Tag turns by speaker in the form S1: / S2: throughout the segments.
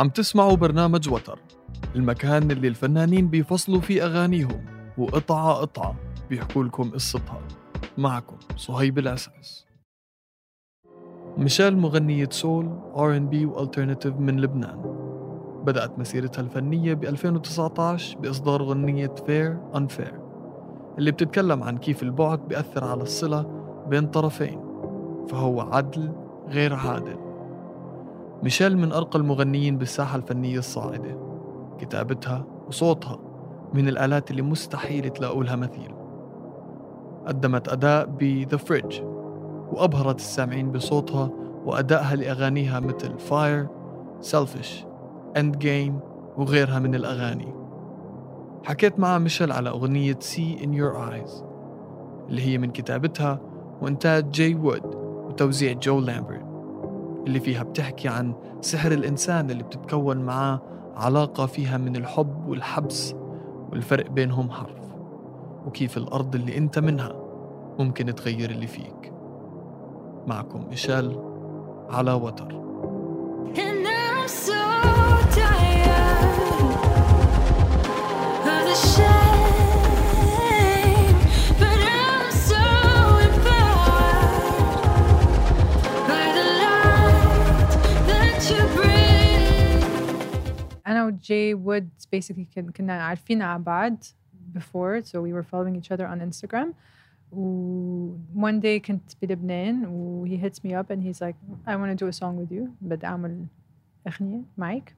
S1: عم تسمعوا برنامج وتر المكان اللي الفنانين بيفصلوا فيه أغانيهم وقطعة قطعة بيحكوا لكم قصتها. معكم صهيب العسعس ميشيل مغنية سول R&B وألترناتيف من لبنان. بدأت مسيرتها الفنية ب 2019 بإصدار غنية Fair Unfair اللي بتتكلم عن كيف البعد بيأثر على الصلة بين طرفين فهو عدل غير عادل. ميشيل من أرقى المغنيين بالساحة الفنية الصاعدة. كتابتها وصوتها من الآلات اللي مستحيل تلاقوا لها مثيل. قدمت أداء ب The Fridge وأبهرت السامعين بصوتها وأدائها لأغانيها مثل Fire, Selfish, End Game وغيرها من الأغاني. حكيت مع ميشيل على أغنية See in Your Eyes اللي هي من كتابتها وإنتاج جاي وود وتوزيع جو لامبرت اللي فيها بتحكي عن سحر الإنسان اللي بتتكون معاه علاقة فيها من الحب والحبس والفرق بينهم حرف. وكيف الأرض اللي أنت منها ممكن تغير اللي فيك. معكم ميشيل على وتر.
S2: I'm so tired of the shame,
S3: أنا وجاي وود basically كن- كنا عارفين على بعض before so we were following each other on Instagram و one day كنت بلبنان و he hits me up and he's like I want to do a song with you بدي أعمل أغنية معك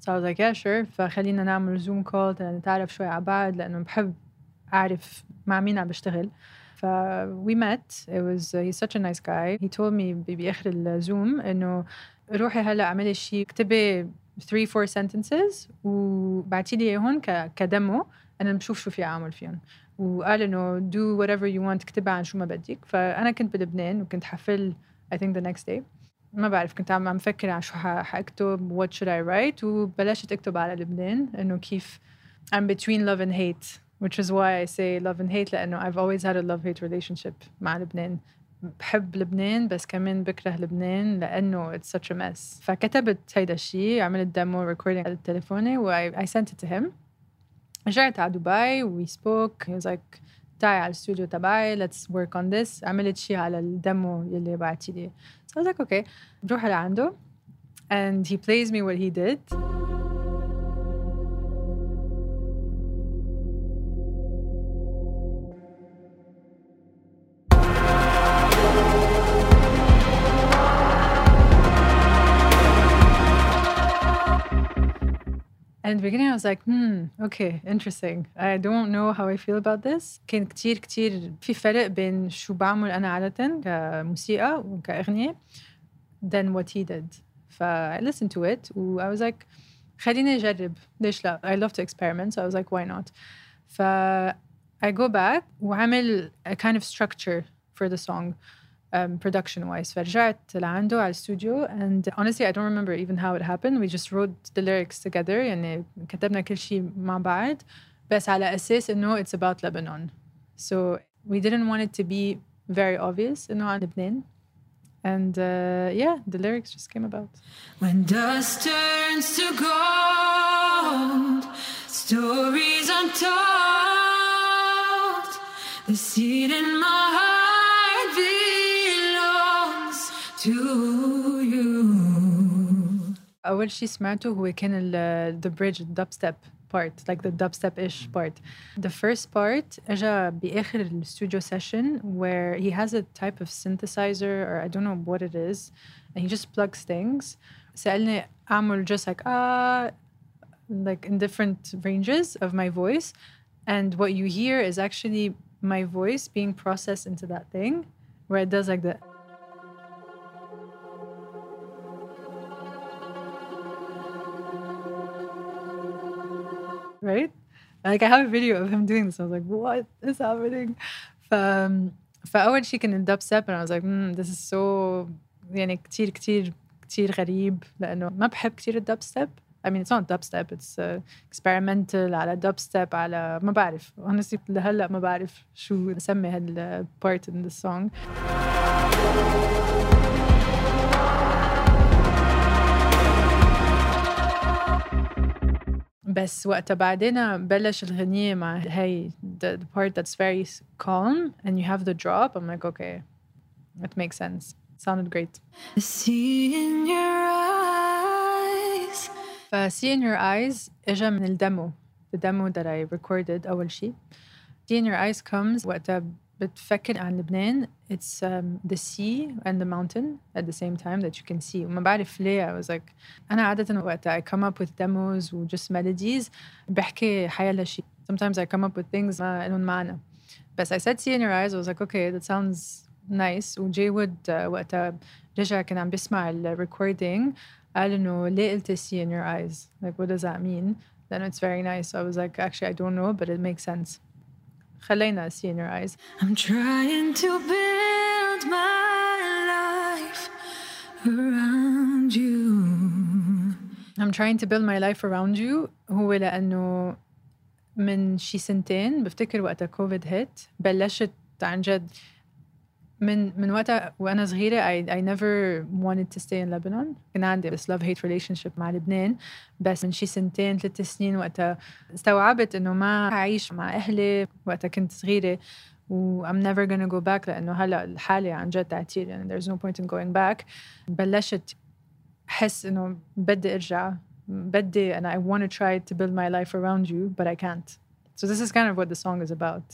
S3: so I was like yeah sure فخلينا نعمل زوم كول نتعرف شوي على بعض لأنه بحب أعرف مع مين عم بشتغل ف we met it was he's such a nice guy he told me ب- بآخر الزوم إنه روحي هلا اعملي شيء اكتبي 3 4 sentences وبعتي لي اياهم ك- كدمو انا بشوف شو في اعمل فيهم وقال انه do whatever you want اكتبها عن شو ما بدك فانا كنت بلبنان وكنت حفل I think the next day ما بعرف كنت عم عم فكر عن شو ح- حاكتب what should I write وبلشت اكتب على لبنان انه كيف I'm between love and hate which is why I say love and hate لأنه I've always had a love-hate relationship مع لبنان بحب لبنان بس كمان بكره لبنان لأنه it's such a mess. فكتبت هيدا الشيء عملت ديمو recording على تليفوني و I, sent it to him. رجعت على دبي و we spoke. He was like تعي على الاستوديو تبعي let's work on this. عملت شيء على الديمو يلي بعتي لي so I was like okay. بروح لعنده and he plays me what he did. And in the beginning I was like, hmm, okay, interesting. I don't know how I feel about this. كان كتير كتير في فرق بين شو بعمل أنا عادة كموسيقى وكأغنية than what he did. ف I listened to it و I was like, خليني أجرب. ليش لا؟ I love to experiment. So I was like, why not? ف I go back وعمل a kind of structure for the song. um, production wise فرجعت لعنده على الاستوديو and honestly I don't remember even how it happened we just wrote the lyrics together يعني كتبنا كل شيء مع بعض بس على أساس إنه it's about Lebanon so we didn't want it to be very obvious إنه عن لبنان and uh, yeah the lyrics just came about
S2: When dust turns to gold, stories untold, the seed in my heart
S3: أول شيء سمعته هو كان ال the bridge the dubstep part like the dubstep-ish part the first part اجا بآخر الستوديو session where he has a type of synthesizer or I don't know what it is and he just plugs things سألني أعمل just like ah like in different ranges of my voice and what you hear is actually my voice being processed into that thing where it does like the right? Like I have a video of him doing this. I was like, what is happening? ف فأول شيء كان الدب ستيب and I was like, mm, this is so يعني كتير كتير كتير غريب لأنه ما بحب كتير الدب ستيب. I mean, it's not dubstep, it's uh, experimental على dubstep على ما بعرف honestly لهلا ما بعرف شو اسمي هال part in the song. بس وقتها بعدين بلش الغنية مع هاي the, the part that's very calm and you have the drop. I'm like okay it makes sense. Sounded great.
S2: Sea in your eyes.
S3: ف sea in your eyes اجا من الدمو. The demo that I recorded أول شيء sea in your eyes comes وقتها بتفكر عن لبنان it's um, the sea and the mountain at the same time that you can see. وما بعرف ليه I was like أنا عادة وقتها I come up with demos و just melodies. بحكي حيلا شيء. Sometimes I come up with things ما لهم معنى. بس I said sea in your eyes I was like okay that sounds nice. وجي وود وقتها رجع كان عم بيسمع الريكوردينج قال انه ليه قلت sea in your eyes? Like what does that mean? Then it's very nice. So I was like actually I don't know but it makes sense sea in your eyes.
S2: I'm trying to build my life around you.
S3: I'm trying to build my life around you. هو لأنه من شي سنتين بفتكر وقتها كوفيد هيت بلشت عن جد من من وقتها وانا صغيره I, I never wanted to stay in Lebanon كان عندي بس love hate relationship مع لبنان بس من شي سنتين ثلاث سنين وقتها استوعبت انه ما هعيش مع اهلي وقتها كنت صغيره و I'm never gonna go back لانه هلا الحاله عن جد تعتير يعني there's no point in going back بلشت احس انه بدي ارجع بدي and I want to try to build my life around you but I can't so this is kind of what the song is about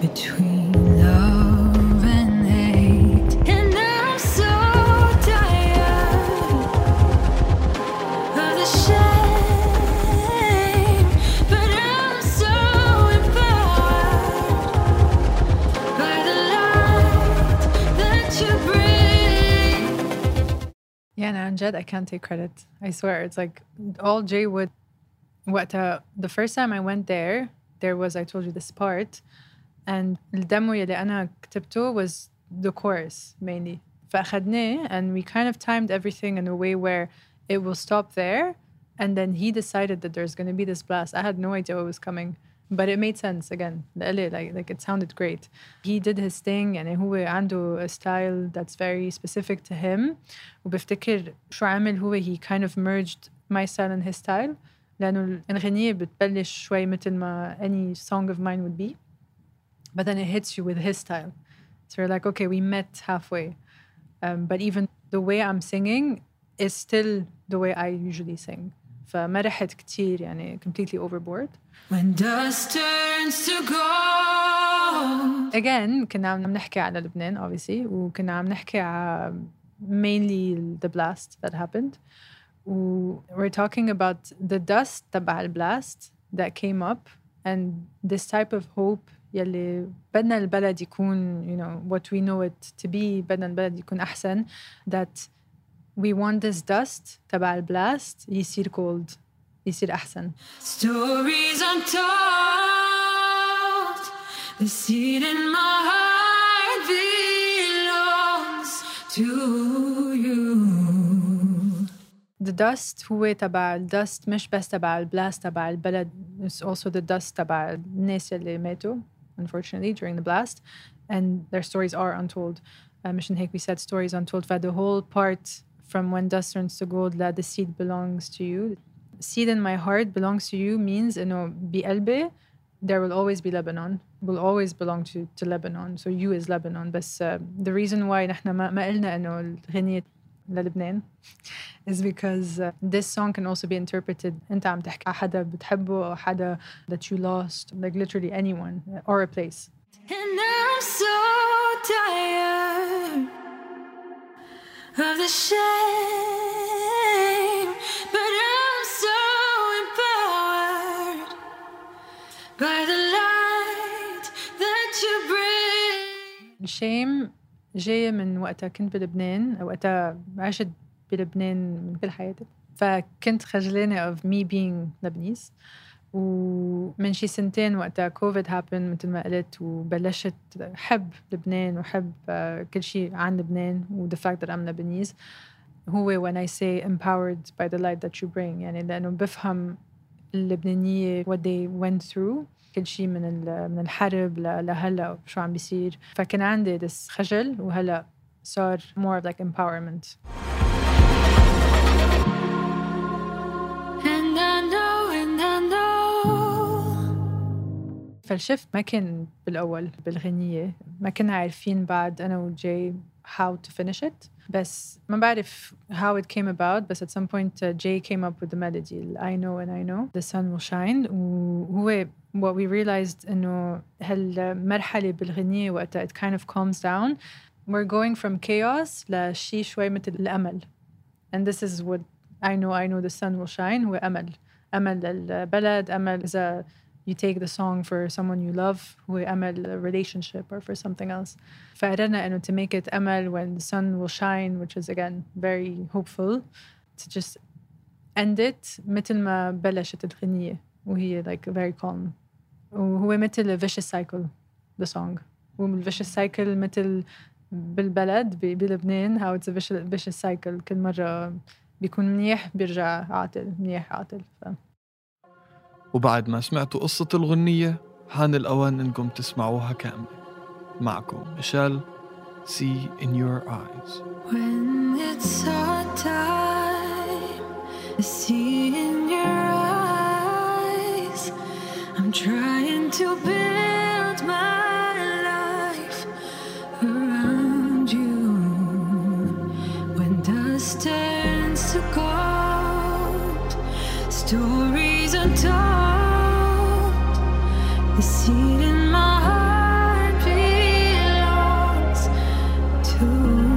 S2: Between
S3: Yeah, and Anjad, I can't take credit. I swear, it's like all Jay Wud. What uh, the first time I went there, there was I told you this part, and the الدمو يلي أنا كتبته was the chorus mainly. and we kind of timed everything in a way where it will stop there, and then he decided that there's going to be this blast. I had no idea what was coming but it made sense again لإلي like, like it sounded great he did his thing يعني هو عنده a style that's very specific to him وبفتكر شو عمل هو he kind of merged my style and his style لأنه الأغنية بتبلش شوي مثل ما any song of mine would be but then it hits you with his style so you're like okay we met halfway um, but even the way I'm singing is still the way I usually sing فما رحت كتير يعني completely overboard
S2: When dust turns to gold.
S3: again كنا عم نحكي على لبنان obviously وكنا عم نحكي على mainly the blast that happened و we're talking about the dust تبع البلاست that came up and this type of hope يلي بدنا البلد يكون you know what we know it to be بدنا البلد يكون أحسن that we want this dust تبع البلاست يصير cold يصير أحسن
S2: Stories untold. The seed in my heart belongs to you.
S3: the dust هو تبع الدست مش بس تبع البلاست تبع البلد it's also the dust تبع الناس اللي ماتوا unfortunately during the blast and their stories are untold uh, مشان هيك we said stories untold ف the whole part from when dust turns to gold لا the seed belongs to you seed in my heart belongs to you means إنه بقلبي there will always be Lebanon will always belong to, to Lebanon so you is Lebanon بس uh, the reason why نحن ما, ما قلنا إنه الغنية للبنان is because uh, this song can also be interpreted انت عم تحكي على حدا بتحبه او حدا that you lost like literally anyone or a place
S2: And I'm so tired
S3: الشيم جاية من وقتها كنت بلبنان وقتها عشت بلبنان من كل حياتي. فكنت خجلانة of me being Lebanese. ومن شي سنتين وقتها كوفيد happen مثل ما قلت وبلشت حب لبنان وحب آه، كل شيء عن لبنان و the fact that I'm Lebanese. هو when I say empowered by the light that you bring يعني لأنه بفهم اللبنانية what they went through. كل شيء من من الحرب لهلا شو عم بيصير. فكان عندي this خجل وهلا صار more of like empowerment. فالشفت ما كان بالأول بالغنية ما كنا عارفين بعد أنا وجاي how to finish it بس ما بعرف how it came about بس at some point uh, Jay came up with the melody I know and I know the sun will shine وهو what we realized إنه هالمرحلة بالغنية وقتها it kind of calms down we're going from chaos لشي شوي مثل الأمل and this is what I know I know the sun will shine هو أمل أمل للبلد أمل إذا you take the song for someone you love هو أمل a relationship or for something else فقررنا إنه to make it أمل when the sun will shine which is again very hopeful to just end it مثل ما بلشت الغنية وهي like very calm وهو مثل a vicious cycle the song وال vicious cycle مثل بالبلد ب- بلبنان how it's a vicious, vicious cycle كل مرة بيكون منيح بيرجع عاطل منيح عاطل ف...
S1: وبعد ما سمعتوا قصة الغنية حان الأوان إنكم تسمعوها كاملة معكم ميشيل See in your eyes
S2: When it's our time, see in your eyes. I'm trying to build my life around you. When dust turns to gold, stories untold. To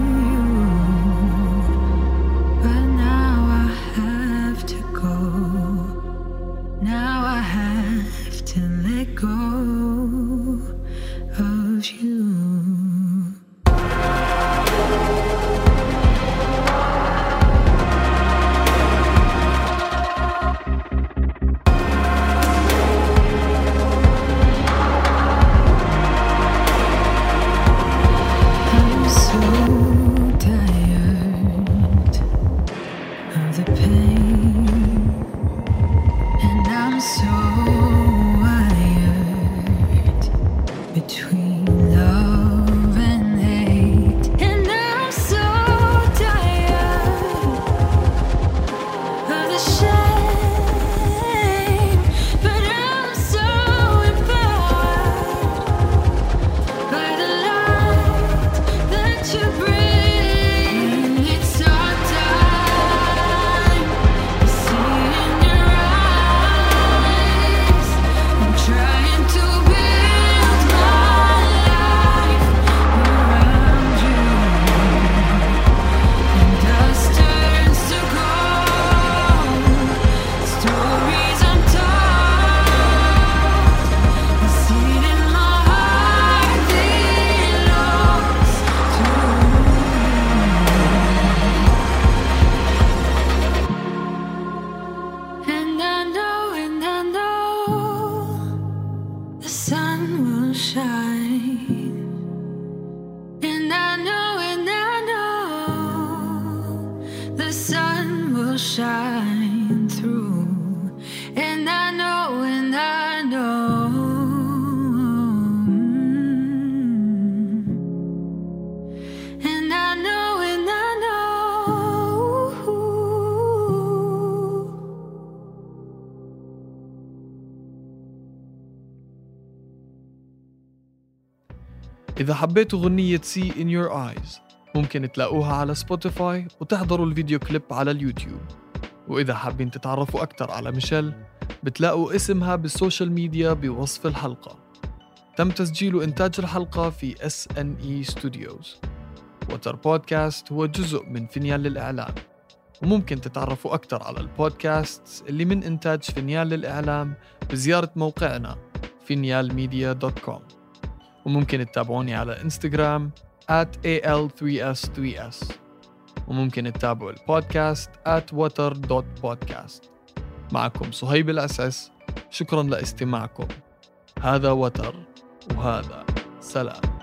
S1: إذا حبيتوا غنية See in your eyes ممكن تلاقوها على سبوتيفاي وتحضروا الفيديو كليب على اليوتيوب. وإذا حابين تتعرفوا أكثر على ميشيل بتلاقوا اسمها بالسوشيال ميديا بوصف الحلقة. تم تسجيل وإنتاج الحلقة في SNE Studios. وتر بودكاست هو جزء من فينيال للإعلام. وممكن تتعرفوا أكثر على البودكاست اللي من إنتاج فينيال للإعلام بزيارة موقعنا فينيالميديا.com وممكن تتابعوني على انستغرام at al3s3s وممكن تتابعوا البودكاست at water.podcast معكم صهيب الأسعس. شكرا لاستماعكم. هذا وتر وهذا سلام.